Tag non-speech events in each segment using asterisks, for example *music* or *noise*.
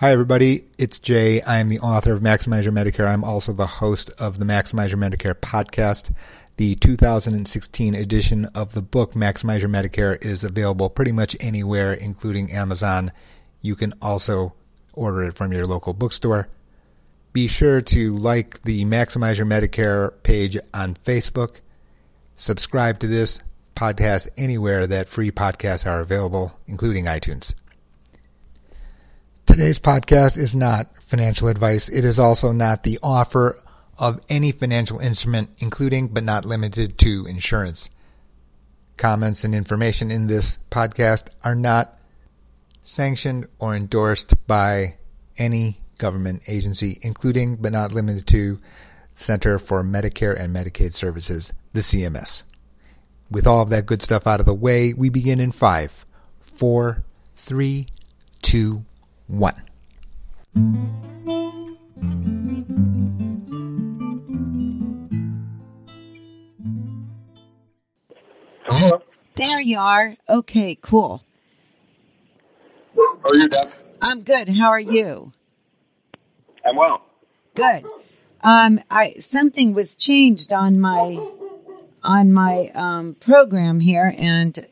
Hi, everybody. It's Jae. I am the author of Maximize Your Medicare. I'm also the host of the Maximize Your Medicare podcast. The 2016 edition of the book Maximize Your Medicare is available pretty much anywhere, including Amazon. You can also order it from your local bookstore. Be sure to like the Maximize Your Medicare page on Facebook. Subscribe to this podcast anywhere that free podcasts are available, including iTunes. Today's podcast is not financial advice. It is also not the offer of any financial instrument, including but not limited to insurance. Comments and information in this podcast are not sanctioned or endorsed by any government agency, including but not limited to Center for Medicare and Medicaid Services, the CMS. With all of that good stuff out of the way, we begin in five, four, three, two, one. Hello. There you are. Okay, cool. How are you, Deb? I'm good. How are you? I'm well. Good. Um, I something was changed on my on my um, program here, and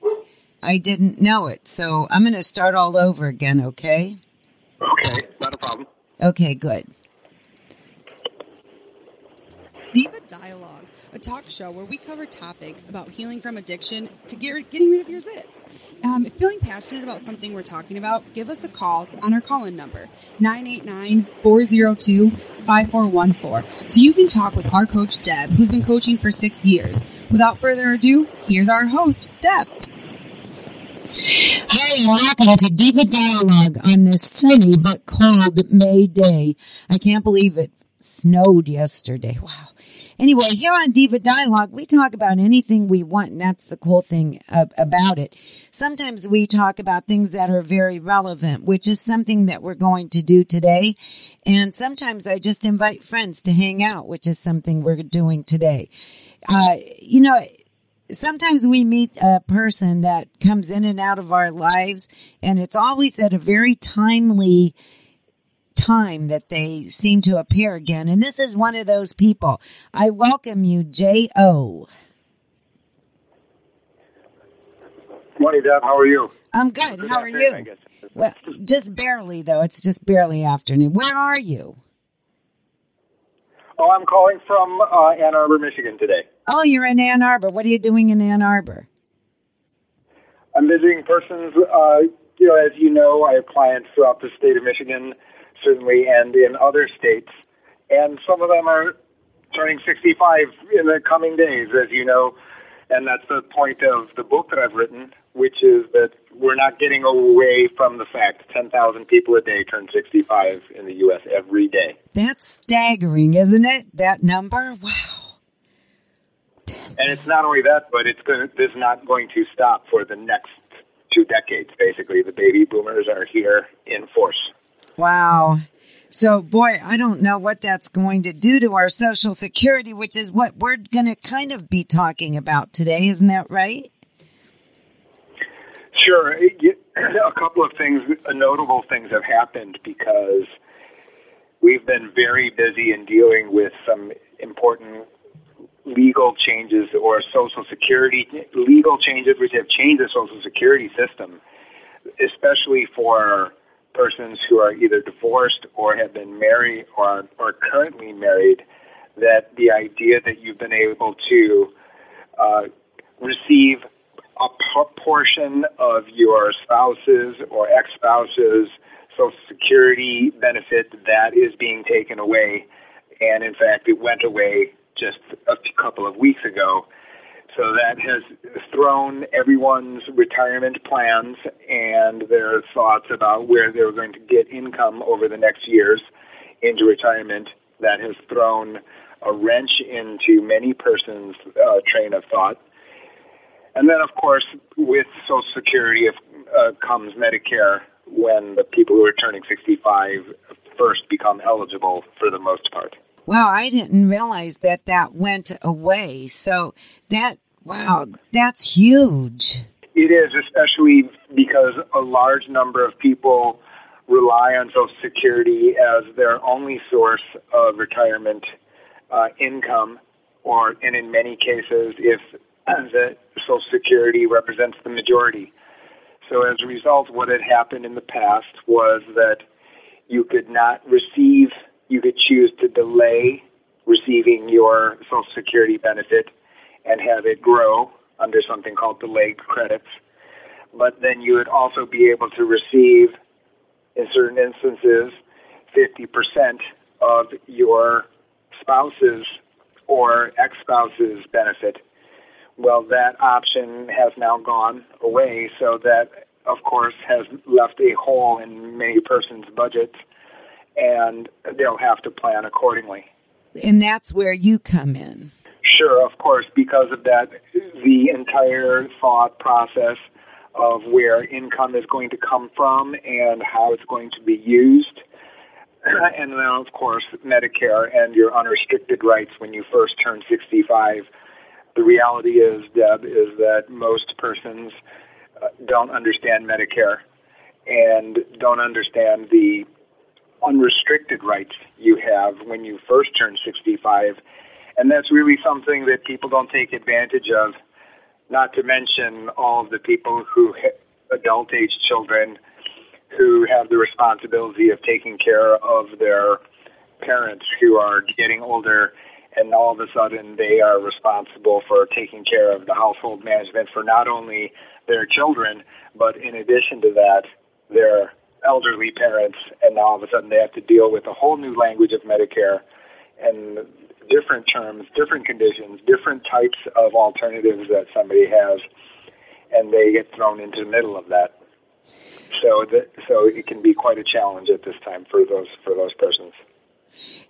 I didn't know it. So I'm going to start all over again. Okay. Okay, not a problem. Okay. Good. Diva Dialogue, a talk show where we cover topics about healing from addiction to get, getting rid of your zits. Um, if feeling passionate about something we're talking about, give us a call on our call-in number, 989-402-5414, so you can talk with our coach, Deb, who's been coaching for six years. Without further ado, here's our host, Deb. Hey, welcome to Diva Dialogue on this sunny but cold May day. I can't believe it snowed yesterday. Wow. Anyway, here on Diva Dialogue, we talk about anything we want, and that's the cool thing about it. Sometimes we talk about things that are very relevant, which is something that we're going to do today. And sometimes I just invite friends to hang out, which is something we're doing today. Uh, you know, sometimes we meet a person that comes in and out of our lives, and it's always at a very timely time that they seem to appear again. And this is one of those people. I welcome you, J.O. Morning, Deb. How are you? I'm good. How are you? Well, just barely though. It's just barely afternoon. Where are you? Oh, I'm calling from uh, Ann Arbor, Michigan today. Oh, you're in Ann Arbor. What are you doing in Ann Arbor? I'm visiting persons. Uh, you know, as you know, I have clients throughout the state of Michigan, certainly, and in other states, and some of them are turning 65 in the coming days, as you know. And that's the point of the book that I've written, which is that we're not getting away from the fact 10,000 people a day turn 65 in the U.S. every day. That's staggering, isn't it? That number? Wow. And it's not only that, but it's going to, not going to stop for the next two decades. Basically, the baby boomers are here in force. Wow. So, boy, I don't know what that's going to do to our Social Security, which is what we're going to kind of be talking about today. Isn't that right? Sure, a couple of things, uh, notable things have happened because we've been very busy in dealing with some important legal changes or Social Security legal changes which have changed the Social Security system, especially for persons who are either divorced or have been married or are currently married. That the idea that you've been able to uh, receive a portion of your spouse's or ex-spouse's Social Security benefit that is being taken away, and in fact, it went away just a couple of weeks ago. So that has thrown everyone's retirement plans and their thoughts about where they're going to get income over the next years into retirement. That has thrown a wrench into many persons' uh, train of thought. And then, of course, with Social Security if, uh, comes Medicare when the people who are turning 65 first become eligible for the most part. Wow, I didn't realize that that went away. So that, wow, that's huge. It is, especially because a large number of people rely on Social Security as their only source of retirement uh, income, or and in many cases, if *clears throat* the Social Security represents the majority. So as a result, what had happened in the past was that you could not receive, you could choose to delay receiving your Social Security benefit and have it grow under something called delayed credits. But then you would also be able to receive, in certain instances, 50% of your spouse's or ex spouse's benefit. Well, that option has now gone away, so that, of course, has left a hole in many persons' budgets, and they'll have to plan accordingly. And that's where you come in. Sure, of course, because of that, the entire thought process of where income is going to come from and how it's going to be used. *clears throat* And then, of course, Medicare and your unrestricted rights when you first turn 65. The reality is, Deb, is that most persons uh, don't understand Medicare and don't understand the unrestricted rights you have when you first turn 65 and that's really something that people don't take advantage of. Not to mention all of the people who adult age children who have the responsibility of taking care of their parents who are getting older and all of a sudden they are responsible for taking care of the household management for not only their children but in addition to that their elderly parents and now all of a sudden they have to deal with a whole new language of Medicare and different terms, different conditions, different types of alternatives that somebody has, and they get thrown into the middle of that. So, that, so it can be quite a challenge at this time for those for those persons.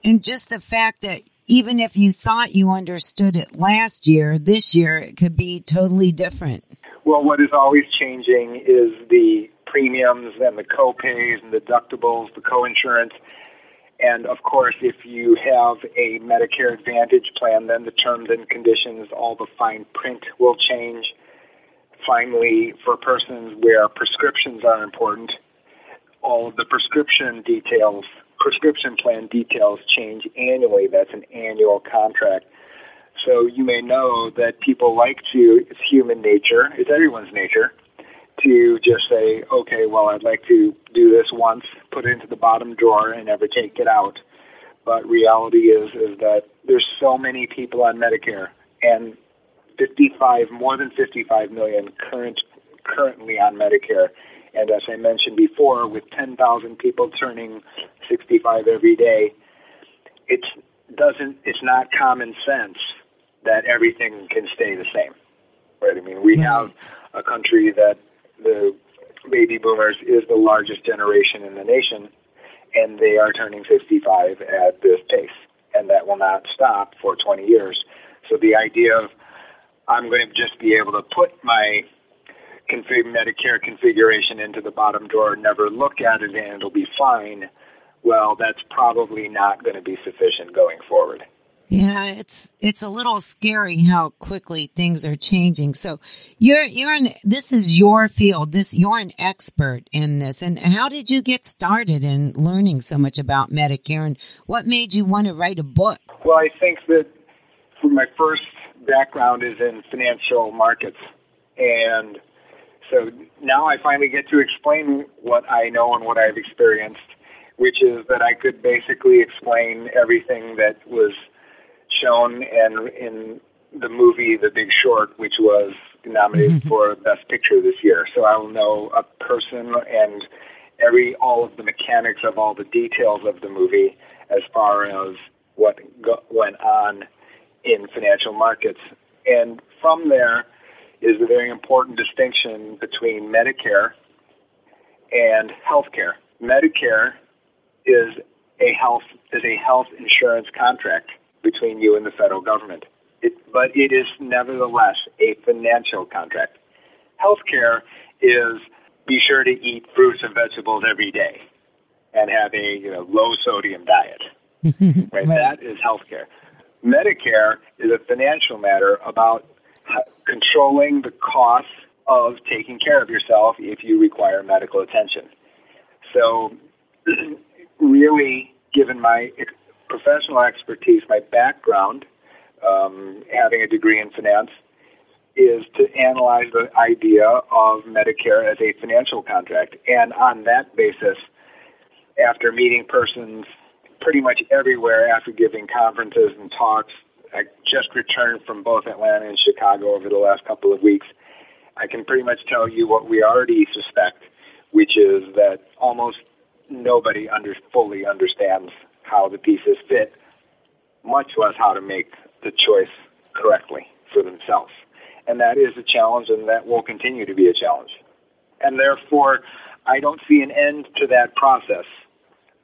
And just the fact that even if you thought you understood it last year, this year it could be totally different. Well, what is always changing is the premiums and the co-pays and deductibles, the co-insurance and of course, if you have a Medicare Advantage plan, then the terms and conditions, all the fine print will change. Finally, for persons where prescriptions are important, all of the prescription details, prescription plan details change annually. That's an annual contract. So you may know that people like to, it's human nature, it's everyone's nature, to just say, okay, well, I'd like to do this once, put it into the bottom drawer, and never take it out. But reality is is that there's so many people on Medicare, and 55, more than 55 million current currently on Medicare. And as I mentioned before, with 10,000 people turning 65 every day, it's doesn't it's not common sense that everything can stay the same. Right? I mean, we have a country that the baby boomers is the largest generation in the nation, and they are turning 65 at this pace, and that will not stop for 20 years. So the idea of I'm going to just be able to put my config Medicare configuration into the bottom drawer, never look at it, and it'll be fine. Well, that's probably not going to be sufficient going forward. Yeah, it's it's a little scary how quickly things are changing. So you're you're an, this is your field. This you're an expert in this. And how did you get started in learning so much about Medicare and what made you want to write a book? Well, I think that my first background is in financial markets and so now I finally get to explain what I know and what I've experienced, which is that I could basically explain everything that was shown and in the movie The Big Short, which was nominated mm-hmm. for Best Picture this year. So I will know a person and every all of the mechanics of all the details of the movie as far as what go, went on in financial markets. And from there is a very important distinction between Medicare and healthcare. Medicare is a health is a health insurance contract between you and the federal government. It, but it is nevertheless a financial contract. Healthcare is be sure to eat fruits and vegetables every day and have a you know, low sodium diet. *laughs* right? right? That is healthcare. Medicare is a financial matter about controlling the costs of taking care of yourself if you require medical attention. so, *clears throat* really, given my professional expertise, my background, um, having a degree in finance, is to analyze the idea of Medicare as a financial contract. And on that basis, after meeting persons pretty much everywhere, after giving conferences and talks, I just returned from both Atlanta and Chicago over the last couple of weeks. I can pretty much tell you what we already suspect, which is that almost nobody under, fully understands how the pieces fit, much less how to make the choice correctly for themselves. And that is a challenge, and that will continue to be a challenge. And therefore, I don't see an end to that process.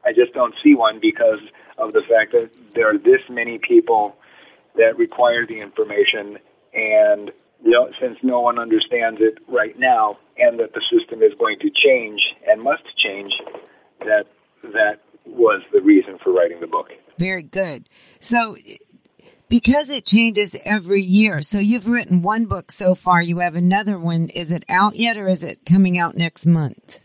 I just don't see one because of the fact that there are this many people that require the information, and you know, since no one understands it right now, and that the system is going to change and must change, that that was the reason for writing the book. Very good. So, because it changes every year, so you've written one book so far. You have another one. Is it out yet, or is it coming out next month?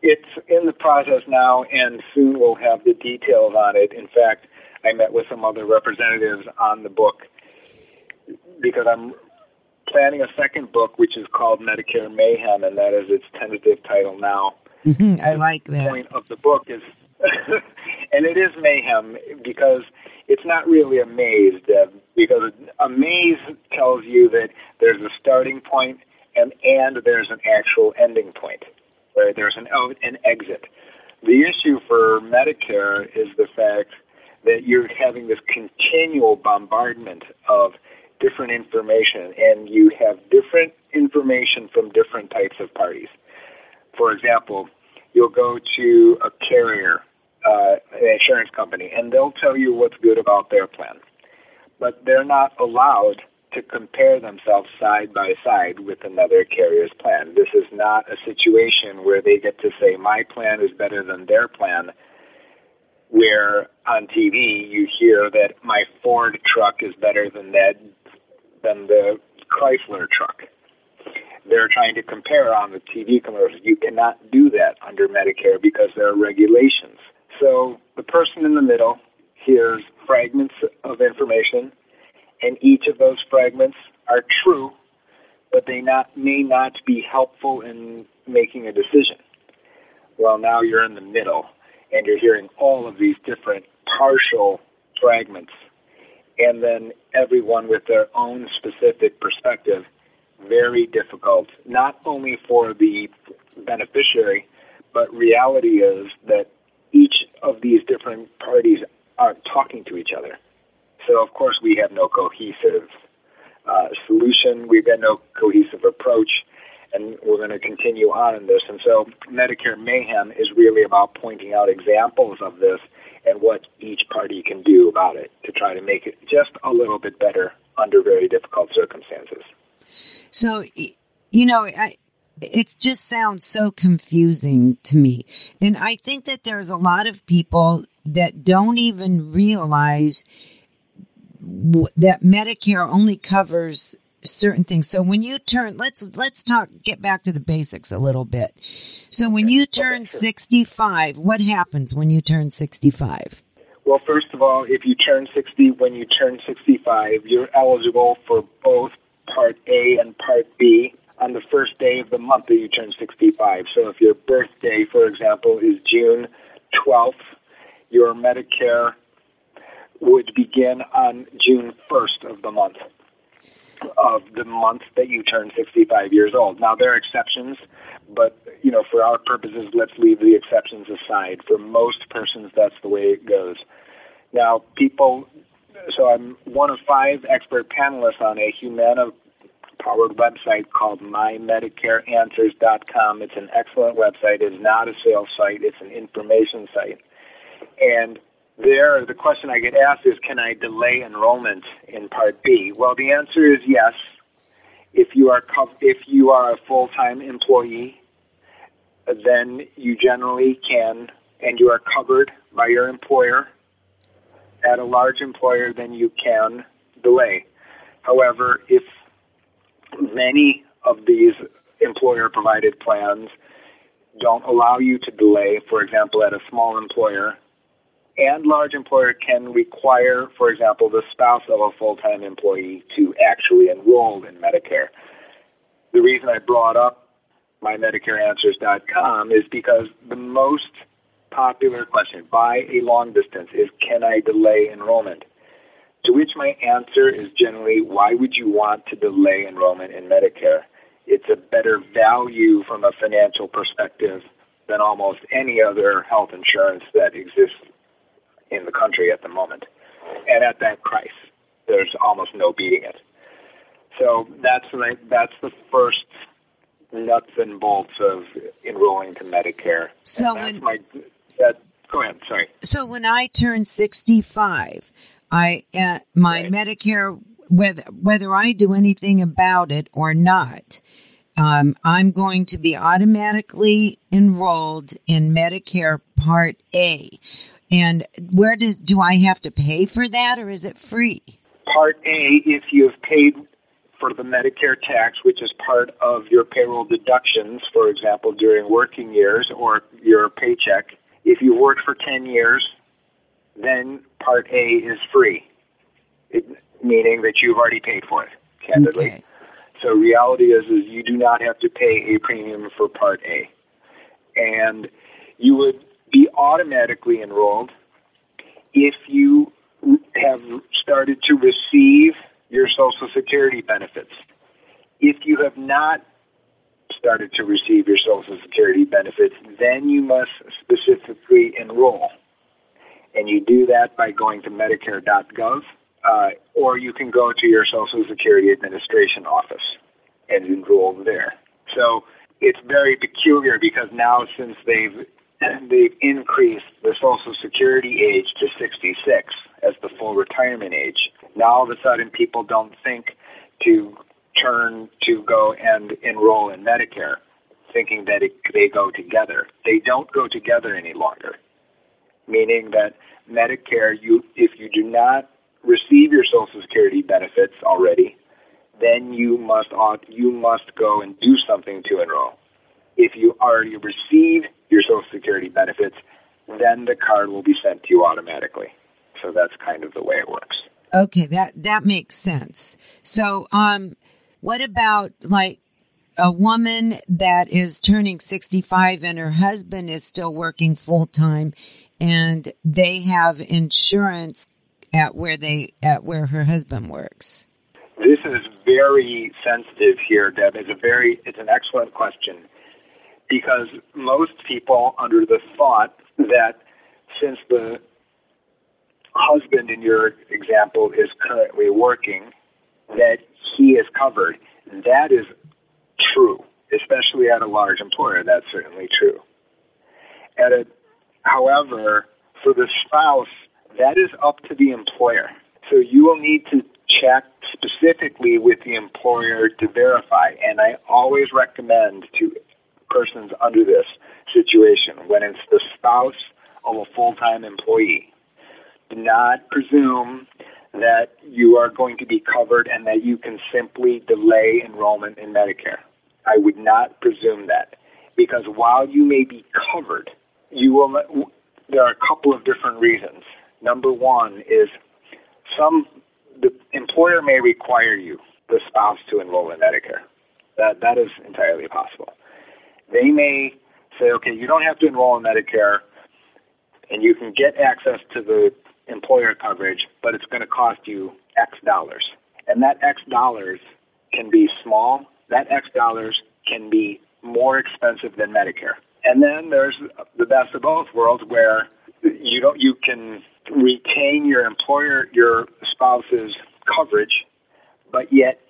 It's in the process now, and soon we'll have the details on it. In fact, I met with some other representatives on the book because I'm planning a second book, which is called Medicare Mayhem, and that is its tentative title now. Mm-hmm, I like that. Point of the book is, *laughs* and it is mayhem because it's not really a maze, Deb, because a maze tells you that there's a starting point and and there's an actual ending point, right? There's an out and exit. The issue for Medicare is the fact that you're having this continual bombardment of different information, and you have different information from different types of parties. For example, you'll go to a carrier, uh, an insurance company, and they'll tell you what's good about their plan. But they're not allowed to compare themselves side by side with another carrier's plan. This is not a situation where they get to say, my plan is better than their plan, where on TV you hear that my Ford truck is better than that, than the Chrysler truck they're trying to compare on the TV commercials. You cannot do that under Medicare because there are regulations. So the person in the middle hears fragments of information, and each of those fragments are true, but they not may not be helpful in making a decision. Well, now you're in the middle, and you're hearing all of these different partial fragments, and then everyone with their own specific perspective very difficult, not only for the beneficiary, but reality is that each of these different parties aren't talking to each other. So, of course, we have no cohesive uh, solution, we've got no cohesive approach, and we're going to continue on in this. And so, Medicare Mayhem is really about pointing out examples of this and what each party can do about it to try to make it just a little bit better under very difficult circumstances. So, you know, I, it just sounds so confusing to me. And I think that there's a lot of people that don't even realize that Medicare only covers certain things. So when you turn, let's, let's talk, get back to the basics a little bit. So when you turn 65, what happens when you turn 65? Well, first of all, if you turn 60, when you turn 65, you're eligible for both Part A and Part B on the first day of the month that you turn 65. So if your birthday, for example, is June 12th, your Medicare would begin on June 1st of the month of the month that you turn 65 years old. Now there are exceptions, but you know, for our purposes, let's leave the exceptions aside. For most persons, that's the way it goes. Now, people so I'm one of five expert panelists on a Humana powered website called mymedicareanswers.com. It's an excellent website. It's not a sales site, it's an information site. And there, the question I get asked is can I delay enrollment in Part B? Well, the answer is yes. If you are if you are a full-time employee, then you generally can and you are covered by your employer at a large employer, then you can delay. However, if many of these employer provided plans don't allow you to delay, for example, at a small employer. And large employer can require, for example, the spouse of a full time employee to actually enroll in Medicare. The reason I brought up MyMedicareAnswers.com is because the most popular question by a long distance is can I delay enrollment? To which my answer is generally why would you want to delay enrollment in Medicare? It's a better value from a financial perspective than almost any other health insurance that exists in the country at the moment. And at that price, there's almost no beating it. So that's that's the first nuts and bolts of enrolling to Medicare. So when, my, go ahead. Sorry. So when I turn 65, I, uh, my right. Medicare, whether, whether I do anything about it or not, um, I'm going to be automatically enrolled in Medicare Part A. And where does, do I have to pay for that or is it free? Part A, if you've paid for the Medicare tax, which is part of your payroll deductions, for example, during working years or your paycheck. If you work for 10 years, then Part A is free, it, meaning that you've already paid for it, candidly. Okay. So reality is, is you do not have to pay a premium for Part A. And you would be automatically enrolled if you have started to receive your Social Security benefits. If you have not started to receive your Social Security benefits, then you must specifically enroll. And you do that by going to Medicare.gov, uh, or you can go to your Social Security Administration office and enroll there. So it's very peculiar because now, since they've *clears throat* they've increased the Social Security age to 66 as the full retirement age, now all of a sudden people don't think to turn to go and enroll in Medicare, thinking that it, they go together. They don't go together any longer, meaning that Medicare, you if you do not receive your Social Security benefits already, then you must you must go and do something to enroll. If you already receive your Social Security benefits, then the card will be sent to you automatically. So that's kind of the way it works. Okay, that that makes sense. So, um, what about like a woman that is turning 65 and her husband is still working full time and they have insurance at where they at where her husband works? This is very sensitive here, Deb. It's a very it's an excellent question because most people under the thought that since the husband in your example is currently working, that he is covered. That is true, especially at a large employer. That's certainly true. At a, however, for the spouse, that is up to the employer. So you will need to check specifically with the employer to verify. And I always recommend to persons under this situation when it's the spouse of a full time employee do not presume that you are going to be covered and that you can simply delay enrollment in Medicare. I would not presume that because while you may be covered, you will. There are a couple of different reasons. Number one is some the employer may require you, the spouse, to enroll in Medicare. That that is entirely possible. They may say, okay, you don't have to enroll in Medicare, and you can get access to the employer coverage, but it's going to cost you X dollars. And that X dollars can be small, that X dollars can be more expensive than Medicare. And then there's the best of both worlds where you don't you can retain your employer your spouse's coverage, but yet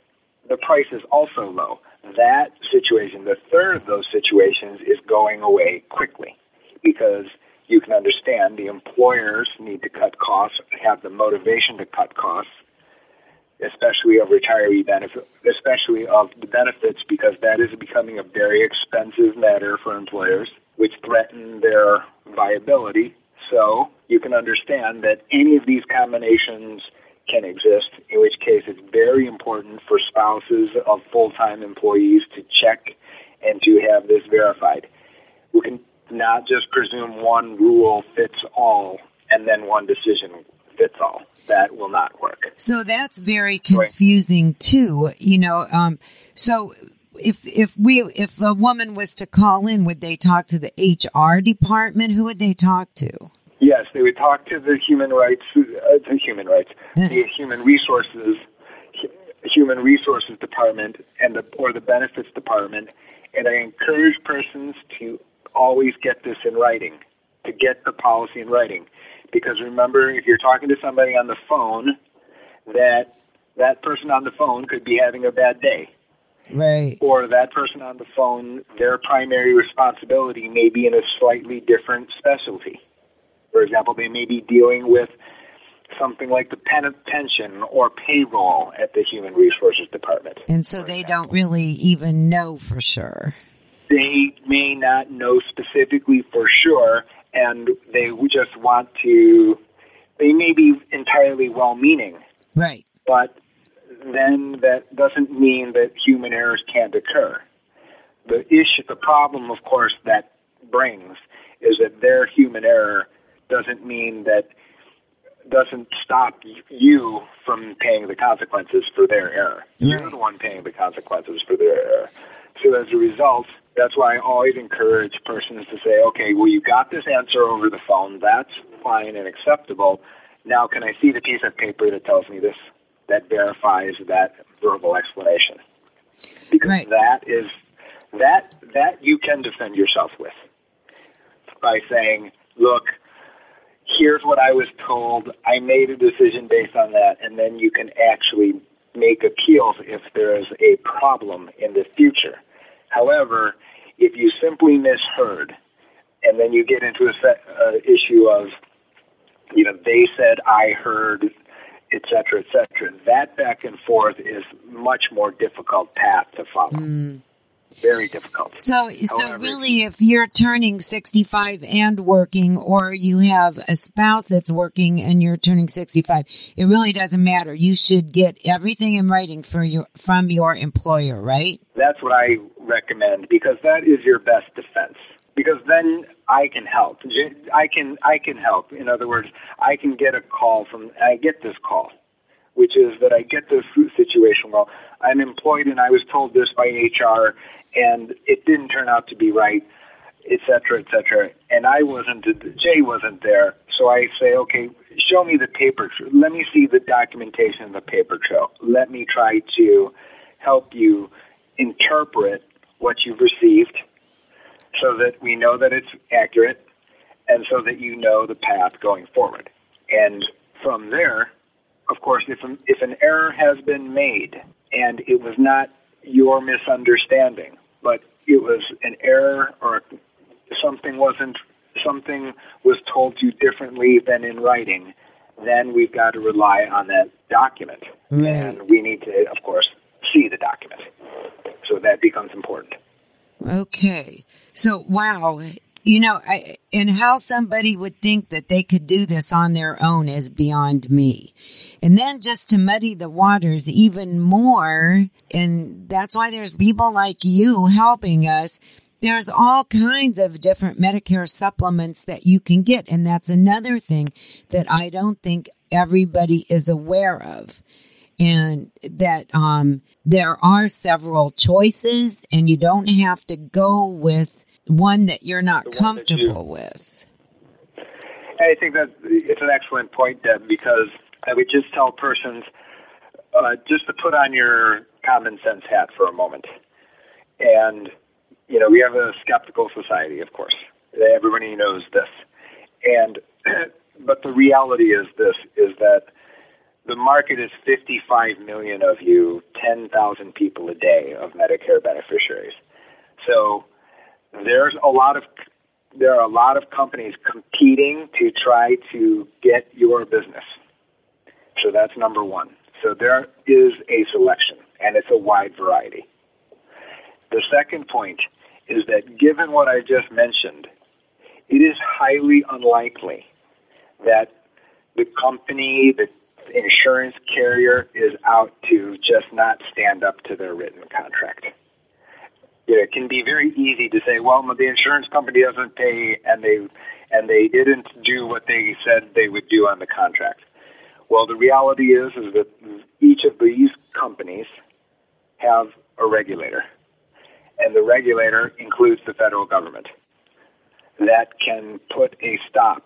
the price is also low. That situation, the third of those situations is going away quickly because you can understand the employers need to cut costs, have the motivation to cut costs, especially of retiree benefit, especially of the benefits, because that is becoming a very expensive matter for employers, which threaten their viability. So you can understand that any of these combinations can exist, in which case it's very important for spouses of full-time employees to check and to have this verified. we can not just presume one rule fits all and then one decision fits all. That will not work. So that's very confusing too. You know, um, so if if we if a woman was to call in, would they talk to the HR department? Who would they talk to? Yes, they would talk to the human rights, uh, the human rights, the human resources, human resources department, and the or the benefits department. And I encourage persons to always get this in writing, to get the policy in writing, because remember, if you're talking to somebody on the phone, that that person on the phone could be having a bad day Right. or that person on the phone, their primary responsibility may be in a slightly different specialty. For example, they may be dealing with something like the pen- pension or payroll at the Human Resources Department. And so they don't really even know for sure. They may not know specifically for sure, and they just want to, they may be entirely well meaning, Right. but then that doesn't mean that human errors can't occur. The issue, the problem, of course, that brings is that their human error doesn't mean that doesn't stop you from paying the consequences for their error. You're the one paying the consequences for their error. So as a result, that's why I always encourage persons to say, okay, well, you got this answer over the phone. That's fine and acceptable. Now, can I see the piece of paper that tells me this, that verifies that verbal explanation? Because Right. that is that that you can defend yourself with by saying, look, here's what I was told. I made a decision based on that, and then you can actually make appeals if there is a problem in the future. However, if you simply misheard, and then you get into a set, uh, issue of, you know, they said I heard, et cetera, et cetera, that back and forth is much more difficult path to follow. Very difficult. So, so really, if you're turning 65 and working, or you have a spouse that's working and you're turning 65, it really doesn't matter. You should get everything in writing for your from your employer, right? That's what I recommend because that is your best defense. Because then I can help. I can I can help. In other words, I can get a call from I get this call, which is that I get this situation. Well, I'm employed and I was told this by HR, and it didn't turn out to be right, et cetera, et cetera. And I wasn't. Jae wasn't there, so I say, okay, show me the paper. Let me see the documentation of the paper trail. Let me try to help you interpret what you've received so that we know that it's accurate and so that you know the path going forward. And from there, of course, if an, if an error has been made and it was not your misunderstanding, but it was an error or something wasn't something was told you differently than in writing, then we've got to rely on that document. Right. And we need to, of course, see the document. So that becomes important. Okay. So, wow. You know, I, and how somebody would think that they could do this on their own is beyond me. And then just to muddy the waters even more, and that's why there's people like you helping us. There's all kinds of different Medicare supplements that you can get. And that's another thing that I don't think everybody is aware of and that um, there are several choices and you don't have to go with one that you're not The one that comfortable you- with. I think that it's an excellent point, Deb, because I would just tell persons uh, just to put on your common sense hat for a moment. And, you know, we have a skeptical society, of course. Everybody knows this. And, *clears throat* but the reality is this, is that the market is 55 million of you, 10,000 people a day of Medicare beneficiaries. So there's a lot of there are a lot of companies competing to try to get your business. So that's number one. So there is a selection, and it's a wide variety. The second point is that given what I just mentioned, it is highly unlikely that the company, the insurance carrier is out to just not stand up to their written contract. It can be very easy to say, well, the insurance company doesn't pay, and they and they didn't do what they said they would do on the contract. Well, the reality is is that each of these companies have a regulator, and the regulator includes the federal government that can put a stop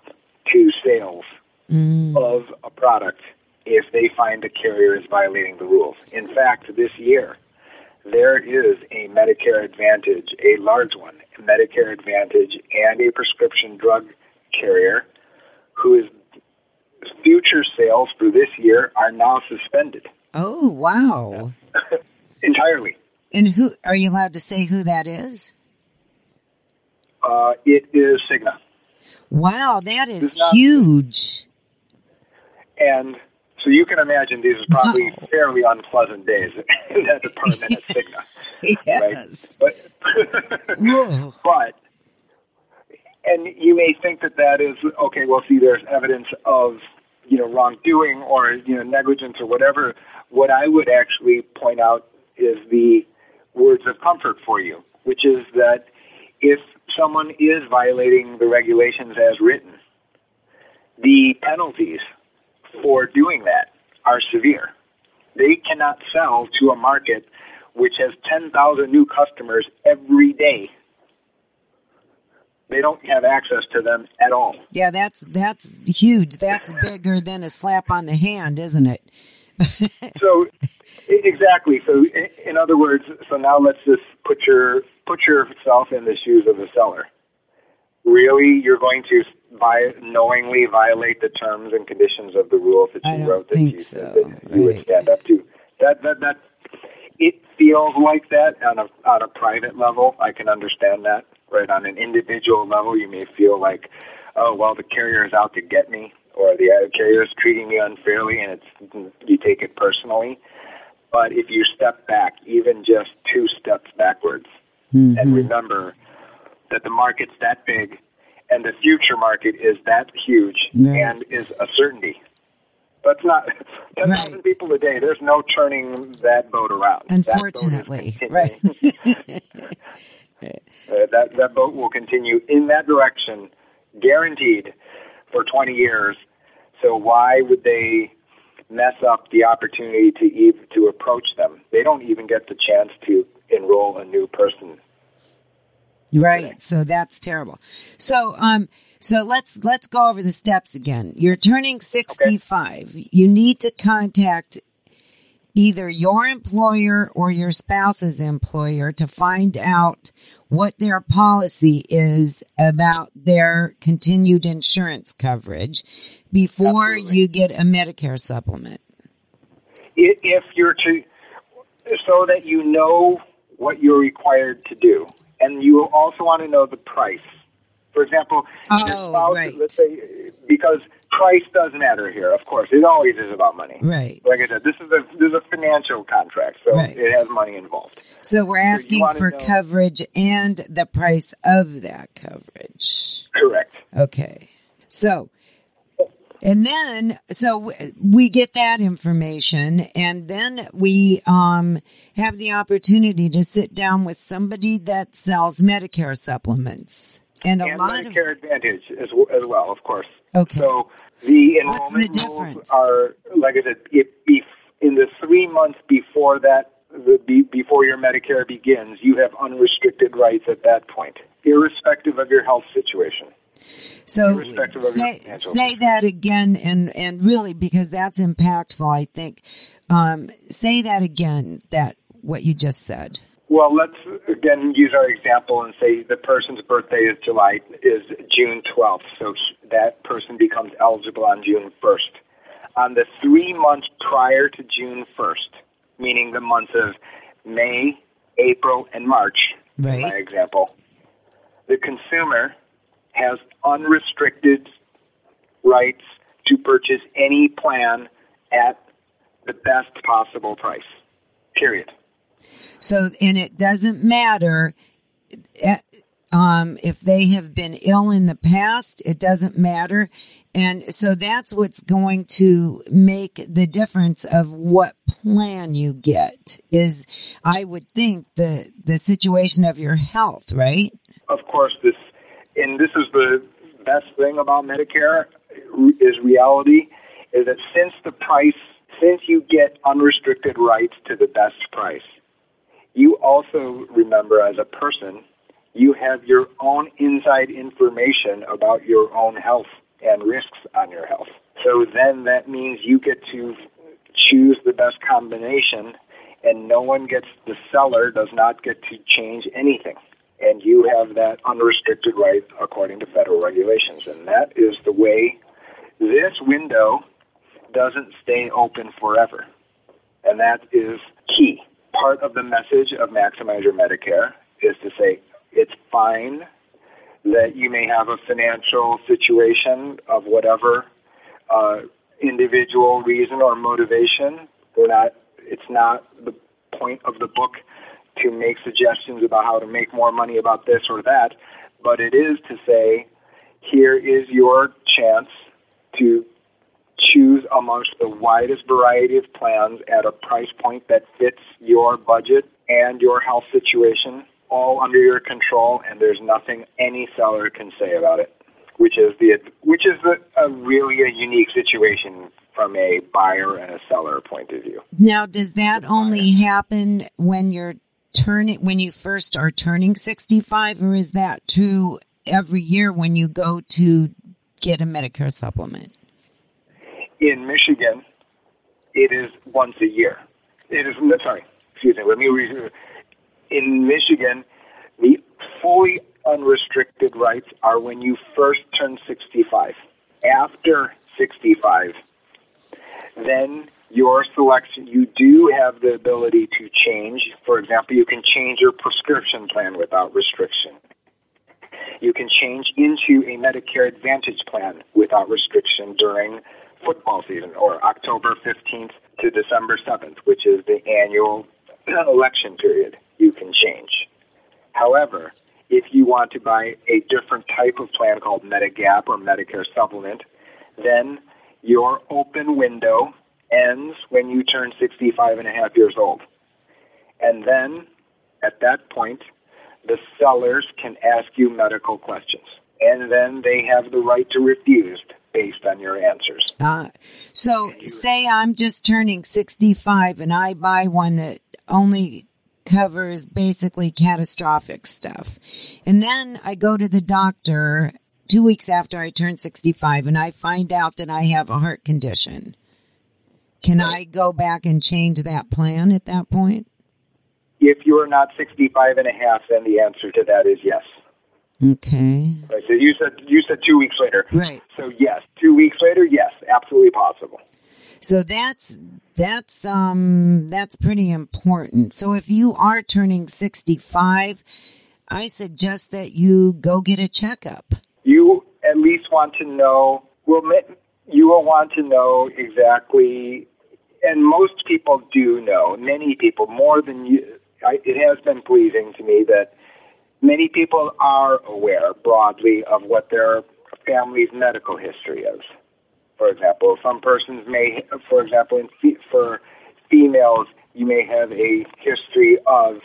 to sales Mm. of a product if they find the carrier is violating the rules. In fact, this year, there is a Medicare Advantage, a large one, a Medicare Advantage, and a prescription drug carrier who is future sales for this year are now suspended Oh, wow. *laughs* entirely. And who are you allowed to say who that is? Uh, it is Cigna. Wow, that is not- huge. And so you can imagine these are probably Wow. fairly unpleasant days *laughs* in that department at *laughs* Cigna. Yes. But but and you may think that that is okay well see there's evidence of you know wrongdoing or you know negligence or whatever what i would actually point out is the words of comfort for you which is that if someone is violating the regulations as written the penalties for doing that are severe they cannot sell to a market which has 10,000 new customers every day. They don't have access to them at all. Yeah, that's that's huge. That's bigger than a slap on the hand, isn't it? *laughs* So exactly. So in other words, so now let's just put your put yourself in the shoes of the seller. Really, you're going to vi- knowingly violate the terms and conditions of the rules that you wrote that you so. that you would stand up to. That that that it feels like that on a on a private level. I can understand that. Right on an individual level, you may feel like, oh well, the carrier is out to get me, or the carrier is treating me unfairly, and it's you take it personally. But if you step back, even just two steps backwards, Mm-hmm. and remember that the market's that big, and the future market is that huge, Right. and is a certainty. That's not *laughs* 10,000 Right. people a day. There's no turning that boat around. That boat Unfortunately, right? *laughs* *laughs* Uh, that that boat will continue in that direction, guaranteed, for 20 years. So why would they mess up the opportunity to even to approach them? They don't even get the chance to enroll a new person. Right. So that's terrible. So um so let's let's go over the steps again. You're turning 65. You need to contact either your employer or your spouse's employer to find out what their policy is about their continued insurance coverage before Absolutely. you get a Medicare supplement. If you're to, so that you know what you're required to do, and you also want to know the price. For example, Oh, spouse, right. let's say, because price does matter here. Of course, it always is about money. Right. Like I said, this is a this is a financial contract, so Right. it has money involved. So we're asking wanna for know- coverage and the price of that coverage. Correct. Okay. So, and then, so we get that information and then we, um, have the opportunity to sit down with somebody that sells Medicare supplements. And a and lot Medicare Advantage as, as well, of course. Okay. So the What's enrollment the rules difference? are, like I said, if, if in the three months before that, the, be, before your Medicare begins, you have unrestricted rights at that point, irrespective of your health situation. so irrespective of your say, say that again and, and really because that's impactful, I think. Um, say that again, that what you just said. Well, let's again use our example and say the person's birthday is July is June 12th, so that person becomes eligible on June 1st. On the three months prior to June 1st, meaning the months of May, April, and March, Right. my example, the consumer has unrestricted rights to purchase any plan at the best possible price. Period. So, and it doesn't matter. uh, Um, if they have been ill in the past, it doesn't matter. And so that's what's going to make the difference of what plan you get is, I would think, the, the situation of your health, right? Of course, this, and this is the best thing about Medicare is reality, is that since the price, since you get unrestricted rights to the best price, you also remember as a person, you have your own inside information about your own health and risks on your health. So then that means you get to choose the best combination and no one gets, the seller does not get to change anything. And you have that unrestricted right according to federal regulations. And that is the way this window doesn't stay open forever. And that is key. Part of the message of Maximize Your Medicare is to say it's fine that you may have a financial situation of whatever uh, individual reason or motivation. We're not, it's not the point of the book to make suggestions about how to make more money about this or that, but it is to say, here is your chance to choose amongst the widest variety of plans at a price point that fits your budget and your health situation all under your control, and there's nothing any seller can say about it. Which is the which is the, a really a unique situation from a buyer and a seller point of view. Now, does that only happen when you're turning when you first are turning 65, or is that true every year when you go to get a Medicare supplement? In Michigan, it is once a year. It is sorry, excuse me. Let me read in Michigan, the fully unrestricted rights are when you first turn 65. After 65, then your selection, you do have the ability to change. For example, you can change your prescription plan without restriction. You can change into a Medicare Advantage plan without restriction during football season or October 15th to December 7th, which is the annual *clears throat* election period you can change. However, if you want to buy a different type of plan called Medigap or Medicare Supplement, then your open window ends when you turn 65 and a half years old. And then at that point, the sellers can ask you medical questions. And then they have the right to refuse based on your answers. Uh, so, say I'm just turning 65 and I buy one that only covers basically catastrophic stuff. And then I go to the doctor two weeks after I turn 65 and I find out that I have a heart condition. Can I go back and change that plan at that point? If you're not 65 and a half, then the answer to that is yes. Okay. Right, so you said you said two weeks later. Right. So yes, two weeks later, yes, absolutely possible. So that's that's um that's pretty important. So if you are turning 65, I suggest that you go get a checkup. You at least want to know well you will want to know exactly and most people do know, many people more than you I, it has been pleasing to me that many people are aware broadly of what their family's medical history is for example. Some persons may, for example, in fe- for females, you may have a history of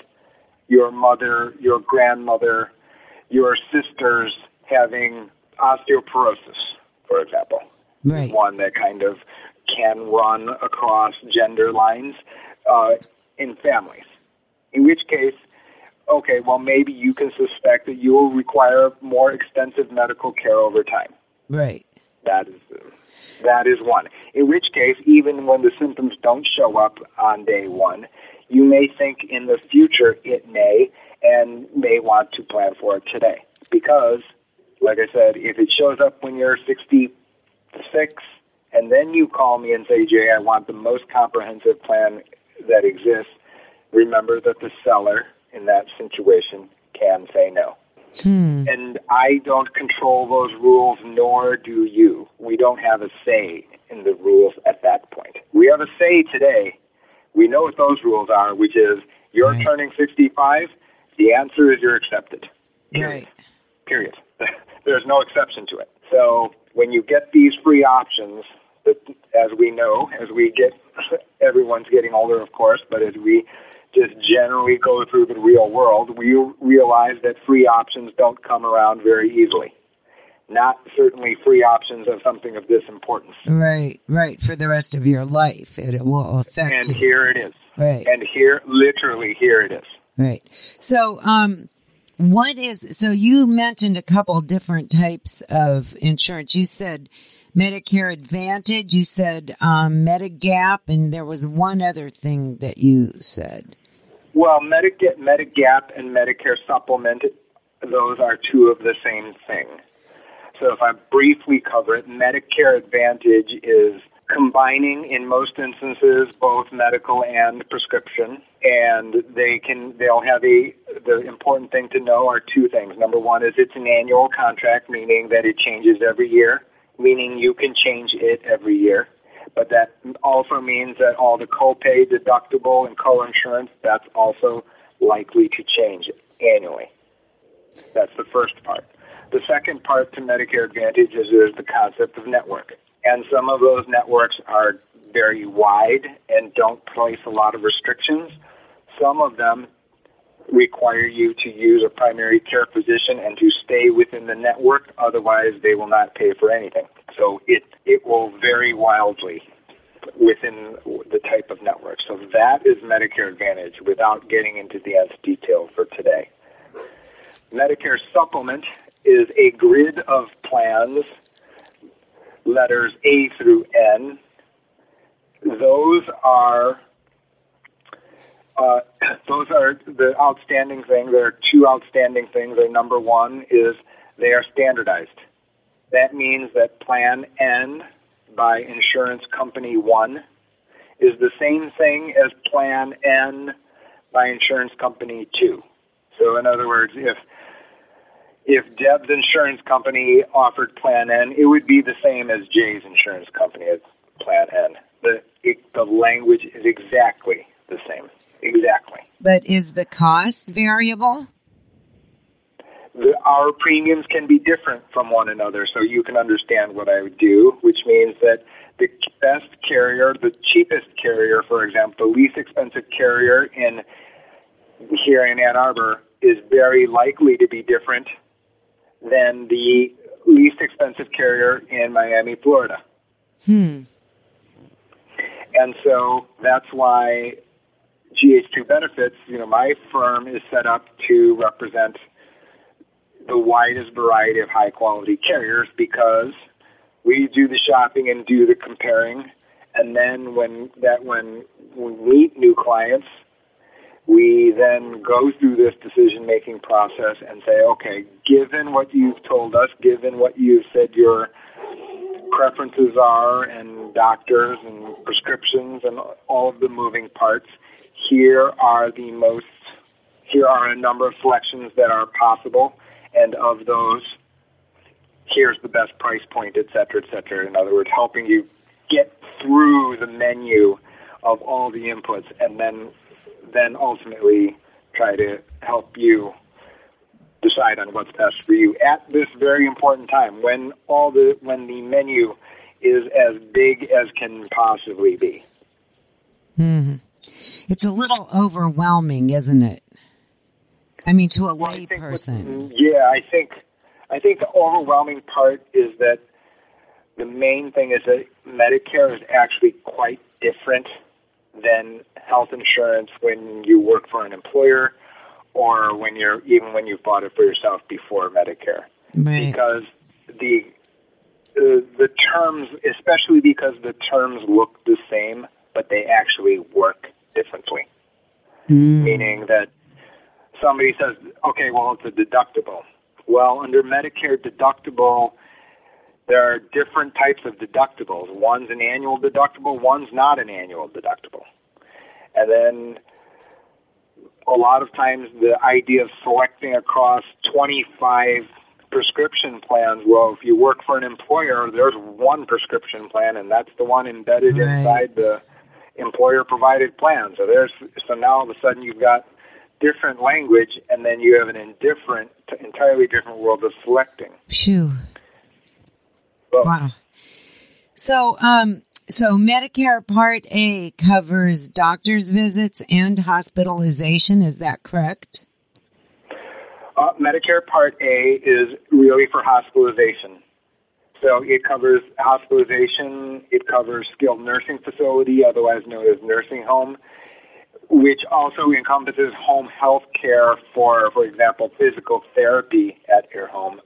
your mother, your grandmother, your sisters having osteoporosis, for example. Right. One that kind of can run across gender lines uh, in families. In which case, okay, well, maybe you can suspect that you will require more extensive medical care over time. Right. That is that is one. In which case, even when the symptoms don't show up on day one, you may think in the future it may and may want to plan for it today. Because, like I said, if it shows up when you're 66 and then you call me and say, Jae, I want the most comprehensive plan that exists, remember that the seller in that situation can say no. Hmm. And I don't control those rules, nor do you. We don't have a say in the rules at that point. We have a say today. We know what those rules are, which is you're right. turning 65. The answer is you're accepted. Right. period. *laughs* There's no exception to it. So when you get these free options, that as we know, as we get, *laughs* everyone's getting older, of course, but as we just generally go through the real world, we realize that free options don't come around very easily. Not certainly free options of something of this importance. Right, right. For the rest of your life, it will affect And you. here it is. Right. And here, literally, here it is. Right. So, um, what is, so you mentioned a couple different types of insurance. You said Medicare Advantage, you said, um, Medigap, and there was one other thing that you said. Well, Medigap, Medigap and Medicare Supplement, those are two of the same thing. So if I briefly cover it, Medicare Advantage is combining in most instances both medical and prescription and they can they'll have a the important thing to know are two things number one is it's an annual contract meaning that it changes every year meaning you can change it every year but that also means that all the copay deductible and co-insurance that's also likely to change annually that's the first part the second part to medicare advantage is there's the concept of network and some of those networks are very wide and don't place a lot of restrictions. Some of them require you to use a primary care physician and to stay within the network, otherwise they will not pay for anything. So it, it will vary wildly within the type of network. So that is Medicare Advantage without getting into the detail for today. Medicare Supplement is a grid of plans letters A through N. Those are uh, *clears throat* those are the outstanding thing. There are two outstanding things. There, number one is they are standardized. That means that Plan N by Insurance Company One is the same thing as Plan N by Insurance Company Two. So, in other words, if if Deb's insurance company offered Plan N, it would be the same as Jae's insurance company as Plan N. The it, the language is exactly the same. Exactly. But is the cost variable? The, our premiums can be different from one another, so you can understand what I would do, which means that the best carrier, the cheapest carrier, for example, the least expensive carrier in here in Ann Arbor is very likely to be different than the least expensive carrier in Miami, Florida. Hmm. And so that's why GH2 Benefits, you know, my firm is set up to represent the widest variety of high quality carriers because we do the shopping and do the comparing. And then when that when we meet new clients, we then go through this decision making process and say, okay, given what you've told us, given what you've said your preferences are and doctors and prescriptions and all of the moving parts, here are the most, here are a number of selections that are possible. And of those, here's the best price point, et cetera, et cetera. In other words, helping you get through the menu of all the inputs and then then ultimately try to help you decide on what's best for you at this very important time when all the when the menu is as big as can possibly be. hmm It's a little overwhelming, isn't it? I mean, to a Well, lay think what- yeah, I think I think the overwhelming part is that the main thing is that Medicare is actually quite different than health insurance when you work for an employer or when you're even when you've bought it for yourself before Medicare. Right. Because the uh, the terms, especially because the terms look the same, but they actually work differently Mm. meaning that somebody says, okay, well, it's a deductible. Well, under Medicare deductible, there are different types of deductibles. One's an annual deductible, one's not an annual deductible. And then a lot of times the idea of selecting across 25 prescription plans, well, if you work for an employer, there's one prescription plan, and that's the one embedded Right. inside the employer provided plan. So there's so now all of a sudden you've got different language, and then you have an indifferent, entirely different world of selecting. Phew. Well, Wow. So, um, so Medicare Part A covers doctor's visits and hospitalization. Is that correct? Uh, Medicare Part A is really for hospitalization. So it covers hospitalization, it covers skilled nursing facility, otherwise known as nursing home, which also encompasses home health care for, for example, physical therapy at your home.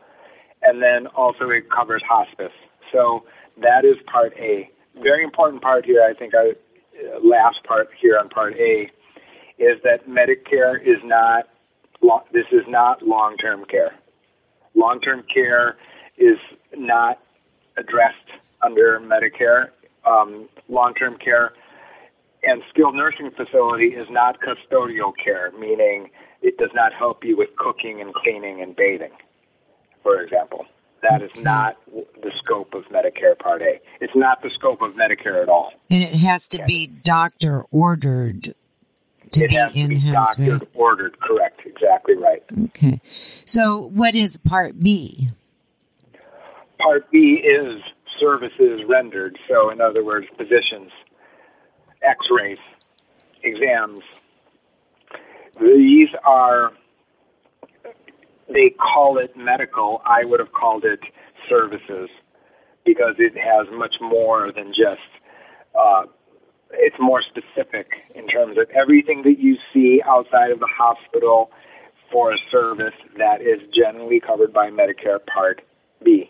And then also it covers hospice. So that is Part A. Very important part here, I think, I, uh, last part here on Part A, is that Medicare is not this is not long-term care. Long-term care is not addressed under Medicare. Um, long-term care and skilled nursing facility is not custodial care, meaning it does not help you with cooking and cleaning and bathing, for example. That is not the scope of Medicare Part A. It's not the scope of Medicare at all. And it has to be doctor ordered to it be has to be in-house, right? ordered, correct, exactly right. Okay. So what is Part B? Part B is services rendered. So, in other words, physicians, x rays, exams. These are, they call it medical. I would have called it services because it has much more than just, uh, it's more specific in terms of everything that you see outside of the hospital for a service that is generally covered by Medicare Part B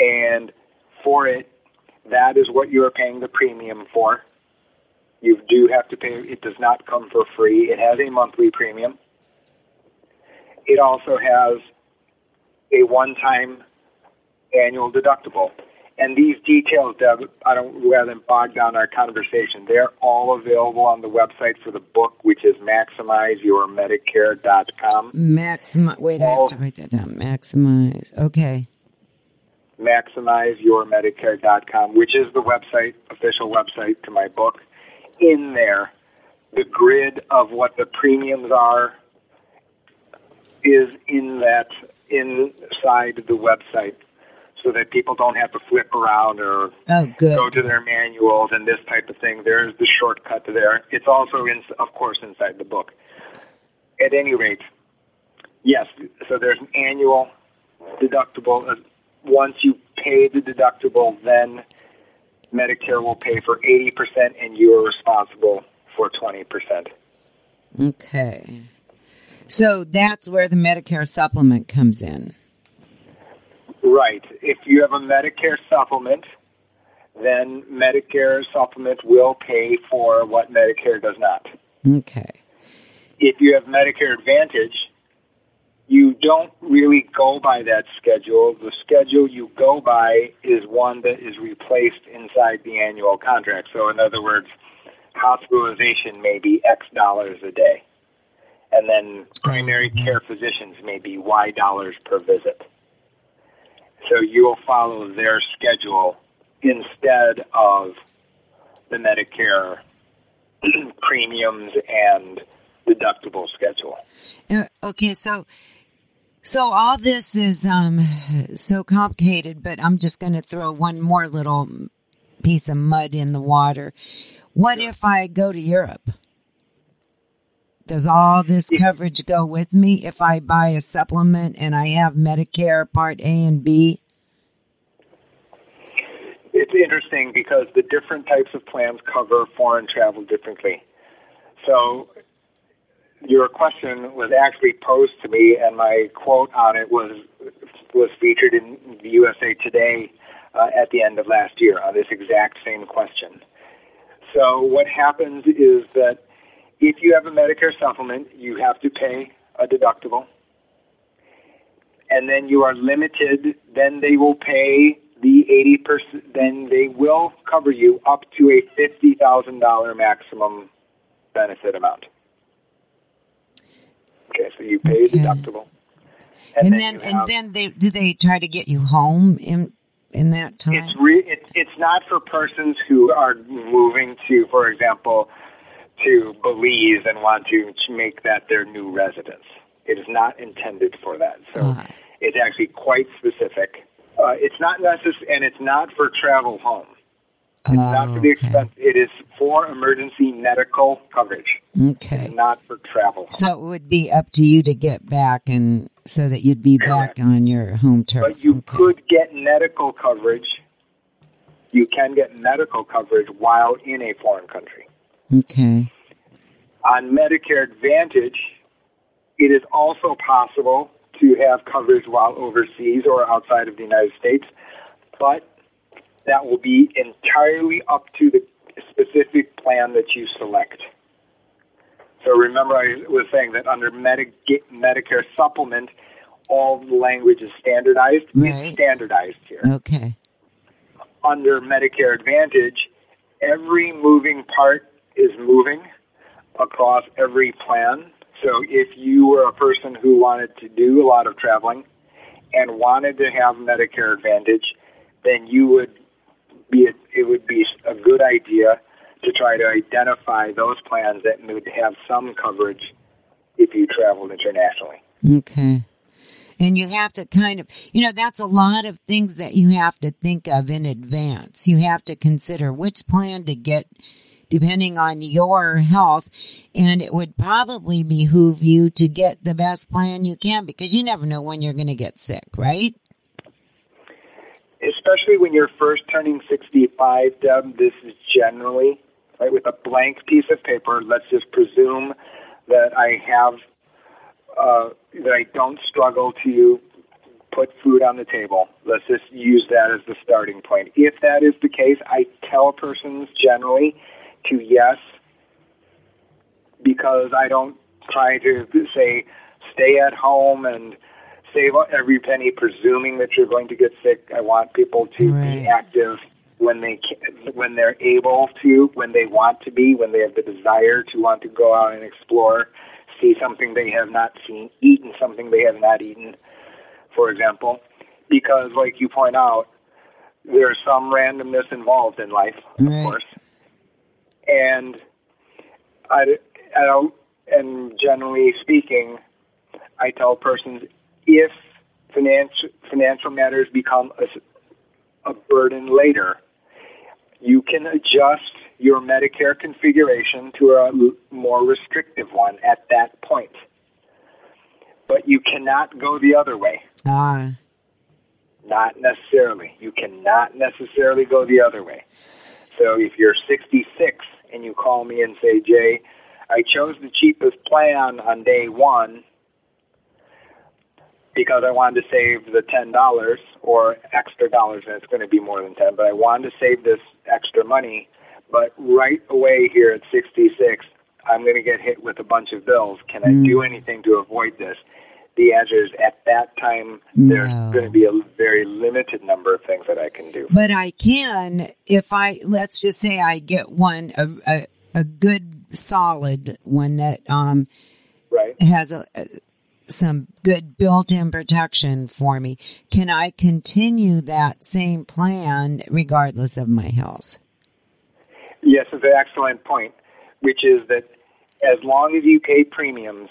and for it, that is what you are paying the premium for. You do have to pay. It does not come for free. It has a monthly premium. It also has a one-time annual deductible. And these details, Deb, I don't rather than bog down our conversation. They're all available on the website for the book, which is maximizeyourmedicare.com. Maximize. Wait, I have to write that down. Maximize. Okay. maximizeyourmedicare.com, which is the website, official website to my book. In there, the grid of what the premiums are is in that inside the website so that people don't have to flip around or Oh, go to their manuals and this type of thing. There's the shortcut to there. It's also, in, of course, inside the book. At any rate, yes, so there's an annual deductible. Once you pay the deductible, then Medicare will pay for 80% and you are responsible for 20%. Okay. So that's where the Medicare supplement comes in. Right. If you have a Medicare supplement, then Medicare supplement will pay for what Medicare does not. Okay. if you have Medicare Advantage, you don't really go by that schedule. The schedule you go by is one that is replaced inside the annual contract. So, in other words, hospitalization may be X dollars a day, and then primary care physicians may be Y dollars per visit. So, you'll follow their schedule instead of the Medicare *clears throat* premiums and deductible schedule. Okay, so so all this is um so complicated, but I'm just going to throw one more little piece of mud in the water. What if I go to Europe? Does all this coverage go with me if I buy a supplement and I have Medicare Part A and B? It's interesting because the different types of plans cover foreign travel differently. So your question was actually posed to me, and my quote on it was was featured in the USA Today uh, at the end of last year on this exact same question. So what happens is that if you have a Medicare supplement, you have to pay a deductible, and then you are limited. Then they will pay the eighty percent. Then they will cover you up to a fifty thousand dollar maximum benefit amount. Okay, so you pay Okay. a deductible, And, then you and then they do they try to get you home in in that time? It's re- it, it's not for persons who are moving to, for example, to Belize and want to make that their new residence. It is not intended for that. So Ah. it's actually quite specific. Uh, it's not necessary, and it's not for travel home. It's not for the oh, Okay. expense. It is for emergency medical coverage, Okay. not for travel. So it would be up to you to get back and so that you'd be back Correct. on your home turf. But you Okay. could get medical coverage. You can get medical coverage while in a foreign country. Okay. On Medicare Advantage, it is also possible to have coverage while overseas or outside of the United States, but that will be entirely up to the specific plan that you select. So remember, I was saying that under Medi- Medicare supplement, all the language is standardized. Right. It's standardized here Okay. under Medicare Advantage, every moving part is moving across every plan. So if you were a person who wanted to do a lot of traveling and wanted to have Medicare Advantage, then you would be it would be a good idea to try to identify those plans that would have some coverage if you traveled internationally. Okay. And you have to kind of, you know, that's a lot of things that you have to think of in advance. You have to consider which plan to get depending on your health. And it would probably behoove you to get the best plan you can because you never know when you're going to get sick, right? Especially when you're first turning 65, Deb, this is generally, right, with a blank piece of paper, let's just presume that I have, uh, that I don't struggle to put food on the table. Let's just use that as the starting point. If that is the case, I tell persons generally to yes, because I don't try to say stay at home and save every penny, presuming that you're going to get sick. I want people to Right. be active when they can, when they're able to, when they want to be, when they have the desire to want to go out and explore, see something they have not seen, eaten something they have not eaten, for example. Because, like you point out, there's some randomness involved in life, of course, and I, I don't, and generally speaking, I tell persons if financial financial matters become a, a burden later, you can adjust your Medicare configuration to a more restrictive one at that point. But you cannot go the other way. Ah, Not necessarily. You cannot necessarily go the other way. So if you're 66 and you call me and say, Jae, I chose the cheapest plan on day one because I wanted to save the ten dollars or extra dollars, and it's going to be more than ten. But I wanted to save this extra money. But right away here at 66, I'm going to get hit with a bunch of bills. Can I do anything to avoid this? The answer is at that time there's going to be a very limited number of things that I can do. but I can if I let's just say I get one a a, a good solid one that um Right? has a, a some good built-in protection for me. Can I continue that same plan regardless of my health? Yes, it's an excellent point, which is that as long as you pay premiums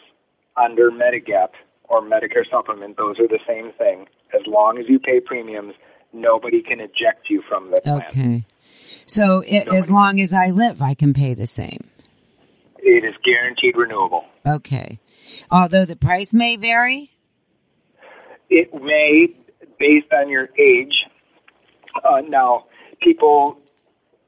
under Medigap or Medicare supplement, those are the same thing. As long as you pay premiums, nobody can eject you from the plan. Okay. So it, as long as I live, I can pay the same. It is guaranteed renewable. Okay. Although the price may vary. It may, based on your age. Uh, now, people,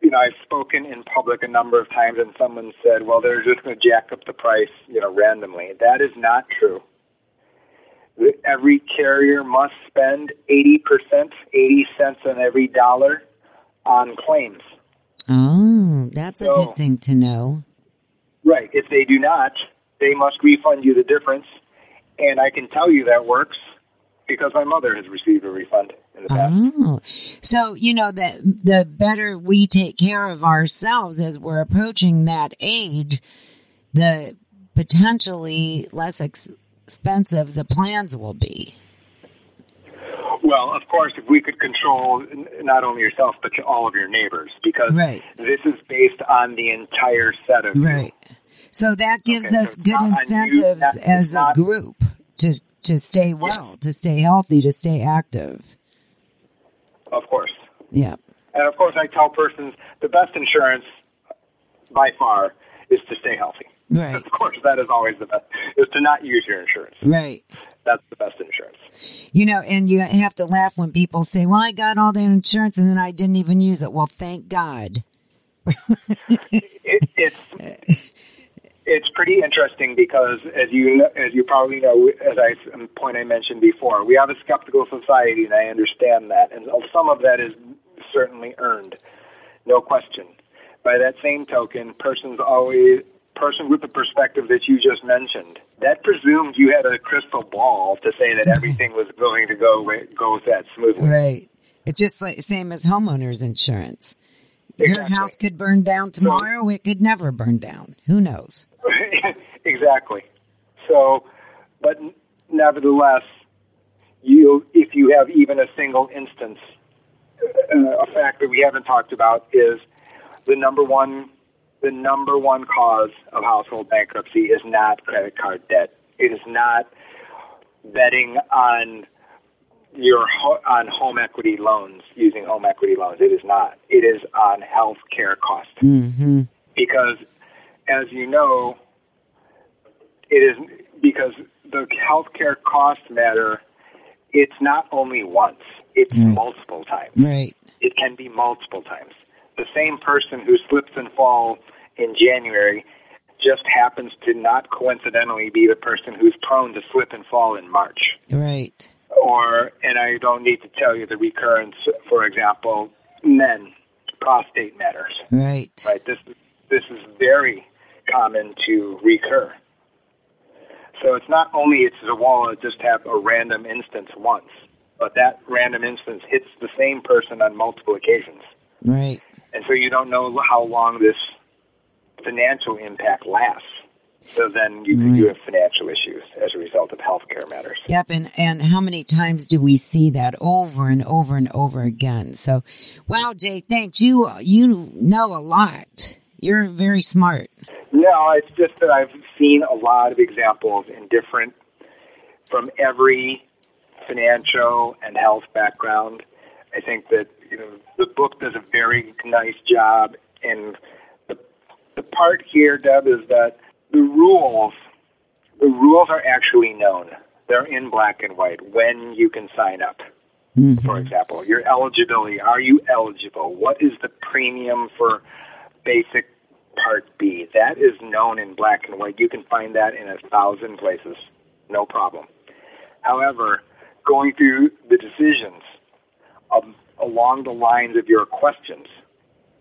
you know, I've spoken in public a number of times, and someone said, "Well, they're just going to jack up the price, you know, randomly." That is not true. Every carrier must spend eighty percent, eighty cents on every dollar, on claims. Oh, that's a good thing to know. Right. If they do not, they must refund you the difference, and I can tell you that works because my mother has received a refund in the past. Oh, so you know that the better we take care of ourselves as we're approaching that age, the potentially less ex- expensive the plans will be. Well, of course, if we could control not only yourself but all of your neighbors, because Right. this is based on the entire set of you. So that gives Okay, us so good not incentives not- as it's a group to to stay well, to stay healthy, to stay active. Of course. Yeah. And of course, I tell persons the best insurance by far is to stay healthy. Right. Of course, that is always the best, is to not use your insurance. Right. That's the best insurance. You know, and you have to laugh when people say, "Well, I got all that insurance and then I didn't even use it." Well, thank God. It, it's *laughs* it's pretty interesting because, as you as you probably know, as I point I mentioned before, we have a skeptical society, and I understand that, and some of that is certainly earned, no question. By that same token, persons always person with the perspective that you just mentioned that presumed you had a crystal ball to say that everything was going to go go that smoothly. Right. It's just like same as homeowners insurance. Your house could burn down tomorrow. It could never burn down. Who knows? *laughs* exactly. So, but nevertheless, you if you have even a single instance, uh, a fact that we haven't talked about is the number one the number one cause of household bankruptcy is not credit card debt. It is not betting on your ho- on home equity loans using home equity loans. It is not. It is on health care costs Mm-hmm. because, as you know, it is because the healthcare cost matter. It's not only once; it's Mm. multiple times. Right. It can be multiple times. The same person who slips and falls in January just happens to not coincidentally be the person who's prone to slip and fall in March Right. Or and I don't need to tell you the recurrence. For example, men, prostate matters. Right. Right. This this is very common to recur. So it's not only it's Zawala just have a random instance once, but that random instance hits the same person on multiple occasions, Right. and so you don't know how long this financial impact lasts. So then you you have financial issues as a result of healthcare matters. Yep. And, and how many times do we see that over and over and over again? So, wow, Jae, thanks. You, you know a lot. You're very smart. No, it's just that I've seen a lot of examples in different, from every financial and health background. I think that you know the book does a very nice job, and the the part here, Deb, is that the rules, the rules are actually known. They're in black and white when you can sign up. For example, your eligibility. Are you eligible? What is the premium for basic Part B? That is known in black and white. You can find that in a thousand places. No problem. However, going through the decisions um, along the lines of your questions,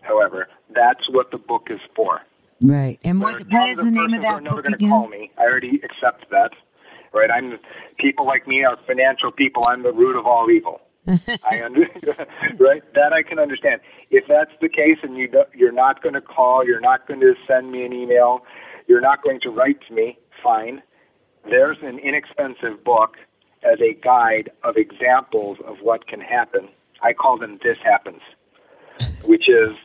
however, that's what the book is for. Right. And what, what is the name of are that never book again? Call me. I already accept that. Right. I'm people like me are financial people. I'm the root of all evil. *laughs* I under, *laughs* right. That I can understand. If that's the case, and you do, you're not going to call, you're not going to send me an email, you're not going to write to me. Fine. There's an inexpensive book as a guide of examples of what can happen. I call them "This Happens," which is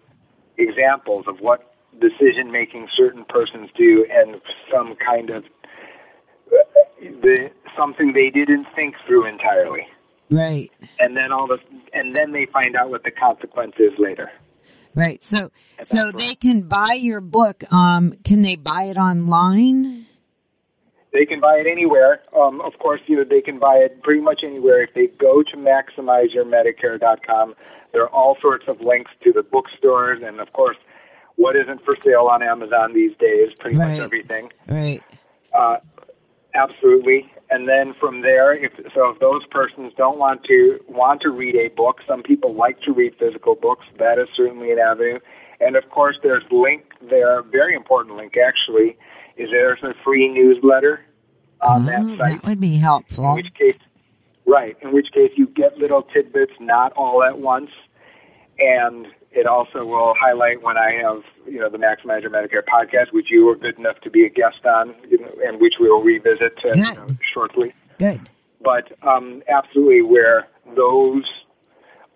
examples of what decision making certain persons do and some kind of the something they didn't think through entirely Right. and then all the and then they find out what the consequence is later Right. So, so they can buy your book. Um, can they buy it online? they can buy it anywhere um, of course you know they can buy it pretty much anywhere if they go to maximizeyourmedicare.com there are all sorts of links to the bookstores and of course what isn't for sale on amazon these days pretty Right. much everything Right. Uh, absolutely. And then from there, if so, if those persons don't want to want to read a book, some people like to read physical books. That is certainly an avenue. And of course, there's link there. Very important link actually is there's a free newsletter on that site. that would be helpful. In which case, right? In which case, you get little tidbits, not all at once, and it also will highlight when I have, you know, the Maximize Your Medicare podcast, which you were good enough to be a guest on, you know, and which we will revisit uh, you know, shortly. Good. But um, absolutely, where those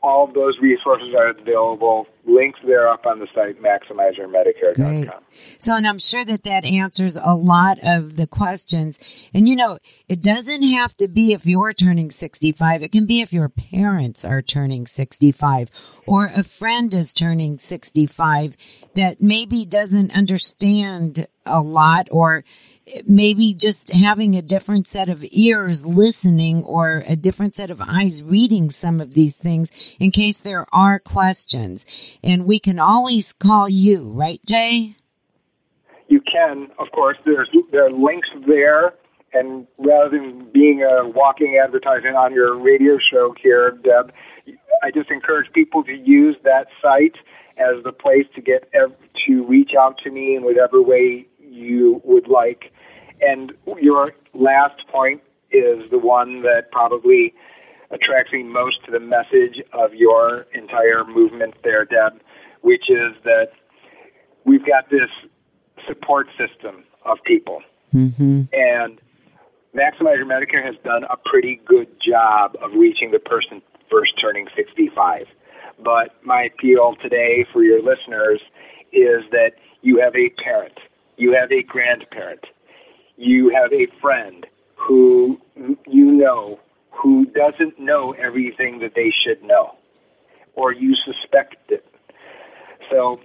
all those resources are available links there up on the site maximizeyourmedicare.com. Great. So, and I'm sure that that answers a lot of the questions. And you know, it doesn't have to be if you're turning 65. It can be if your parents are turning 65 or a friend is turning 65 that maybe doesn't understand a lot or maybe just having a different set of ears listening or a different set of eyes reading some of these things in case there are questions. And we can always call you, right, Jae? You can, of course. There's there are links there, and rather than being a walking advertisement on your radio show here, Deb, I just encourage people to use that site as the place to get to reach out to me in whatever way you would like. And your last point is the one that probably attracts me most to the message of your entire movement there, Deb, which is that we've got this support system of people. Mm-hmm. And Maximize Your Medicare has done a pretty good job of reaching the person first turning 65. But my appeal today for your listeners is that you have a parent, you have a grandparent, you have a friend who you know who doesn't know everything that they should know, or you suspect it. So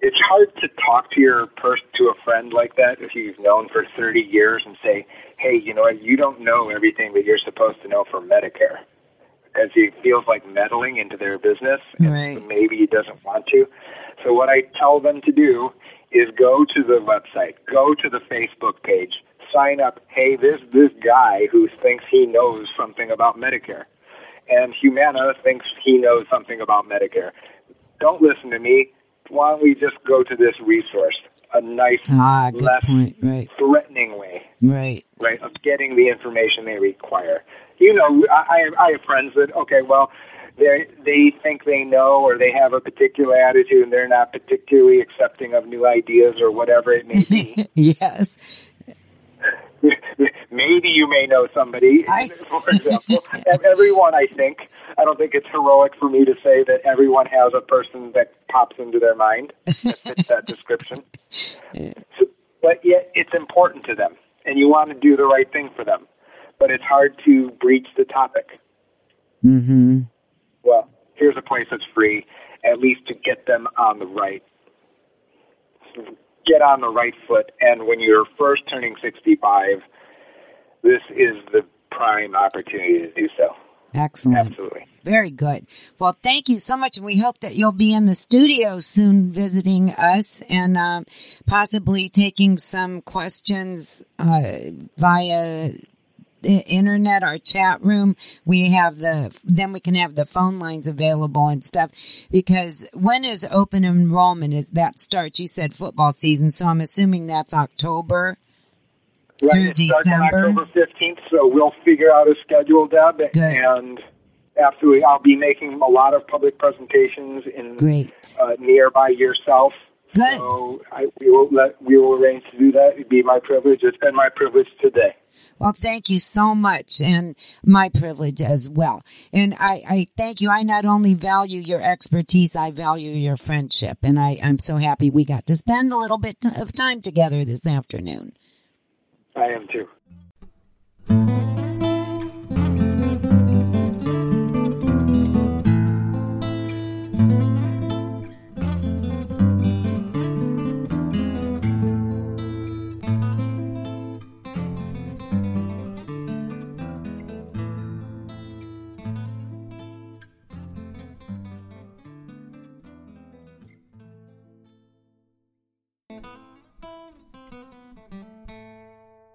it's hard to talk to your person to a friend like that if you've known for 30 years and say, "Hey, you know what? You don't know everything that you're supposed to know for Medicare." Because he feels like meddling into their business, and Right. maybe he doesn't want to. So what I tell them to do is go to the website, go to the Facebook page, sign up. Hey, this this guy who thinks he knows something about Medicare, and Humana thinks he knows something about Medicare. Don't listen to me. Why don't we just go to this resource? A nice, Ah, less point. Right. threatening way, Right. right, of getting the information they require. You know, I I have friends that okay, well, they they think they know or they have a particular attitude and they're not particularly accepting of new ideas or whatever it may be. *laughs* yes. *laughs* Maybe you may know somebody, I- *laughs* for example. Everyone, I think, I don't think it's heroic for me to say that everyone has a person that pops into their mind that fits that description. So, but yet, it's important to them, and you want to do the right thing for them. But it's hard to breach the topic. Mm-hmm. Well, here's a place that's free, at least to get them on the right get on the right foot. And when you're first turning 65, this is the prime opportunity to do so. Excellent. Absolutely. Very good. Well, thank you so much. And we hope that you'll be in the studio soon visiting us and um, possibly taking some questions uh, via the internet our chat room. We have the, then we can have the phone lines available and stuff because when is open enrollment? Is that starts? You said football season. So I'm assuming that's October. Right. Through December? October 15th, so we'll figure out a schedule, Deb. Good. And absolutely, I'll be making a lot of public presentations in Great. uh, nearby yourself. Good. So I, we will let we will arrange to do that. It'd be my privilege. It's been my privilege today. Well, thank you so much and my privilege as well. And I, I thank you. I not only value your expertise, I value your friendship. And I, I'm so happy we got to spend a little bit of time together this afternoon. I am too.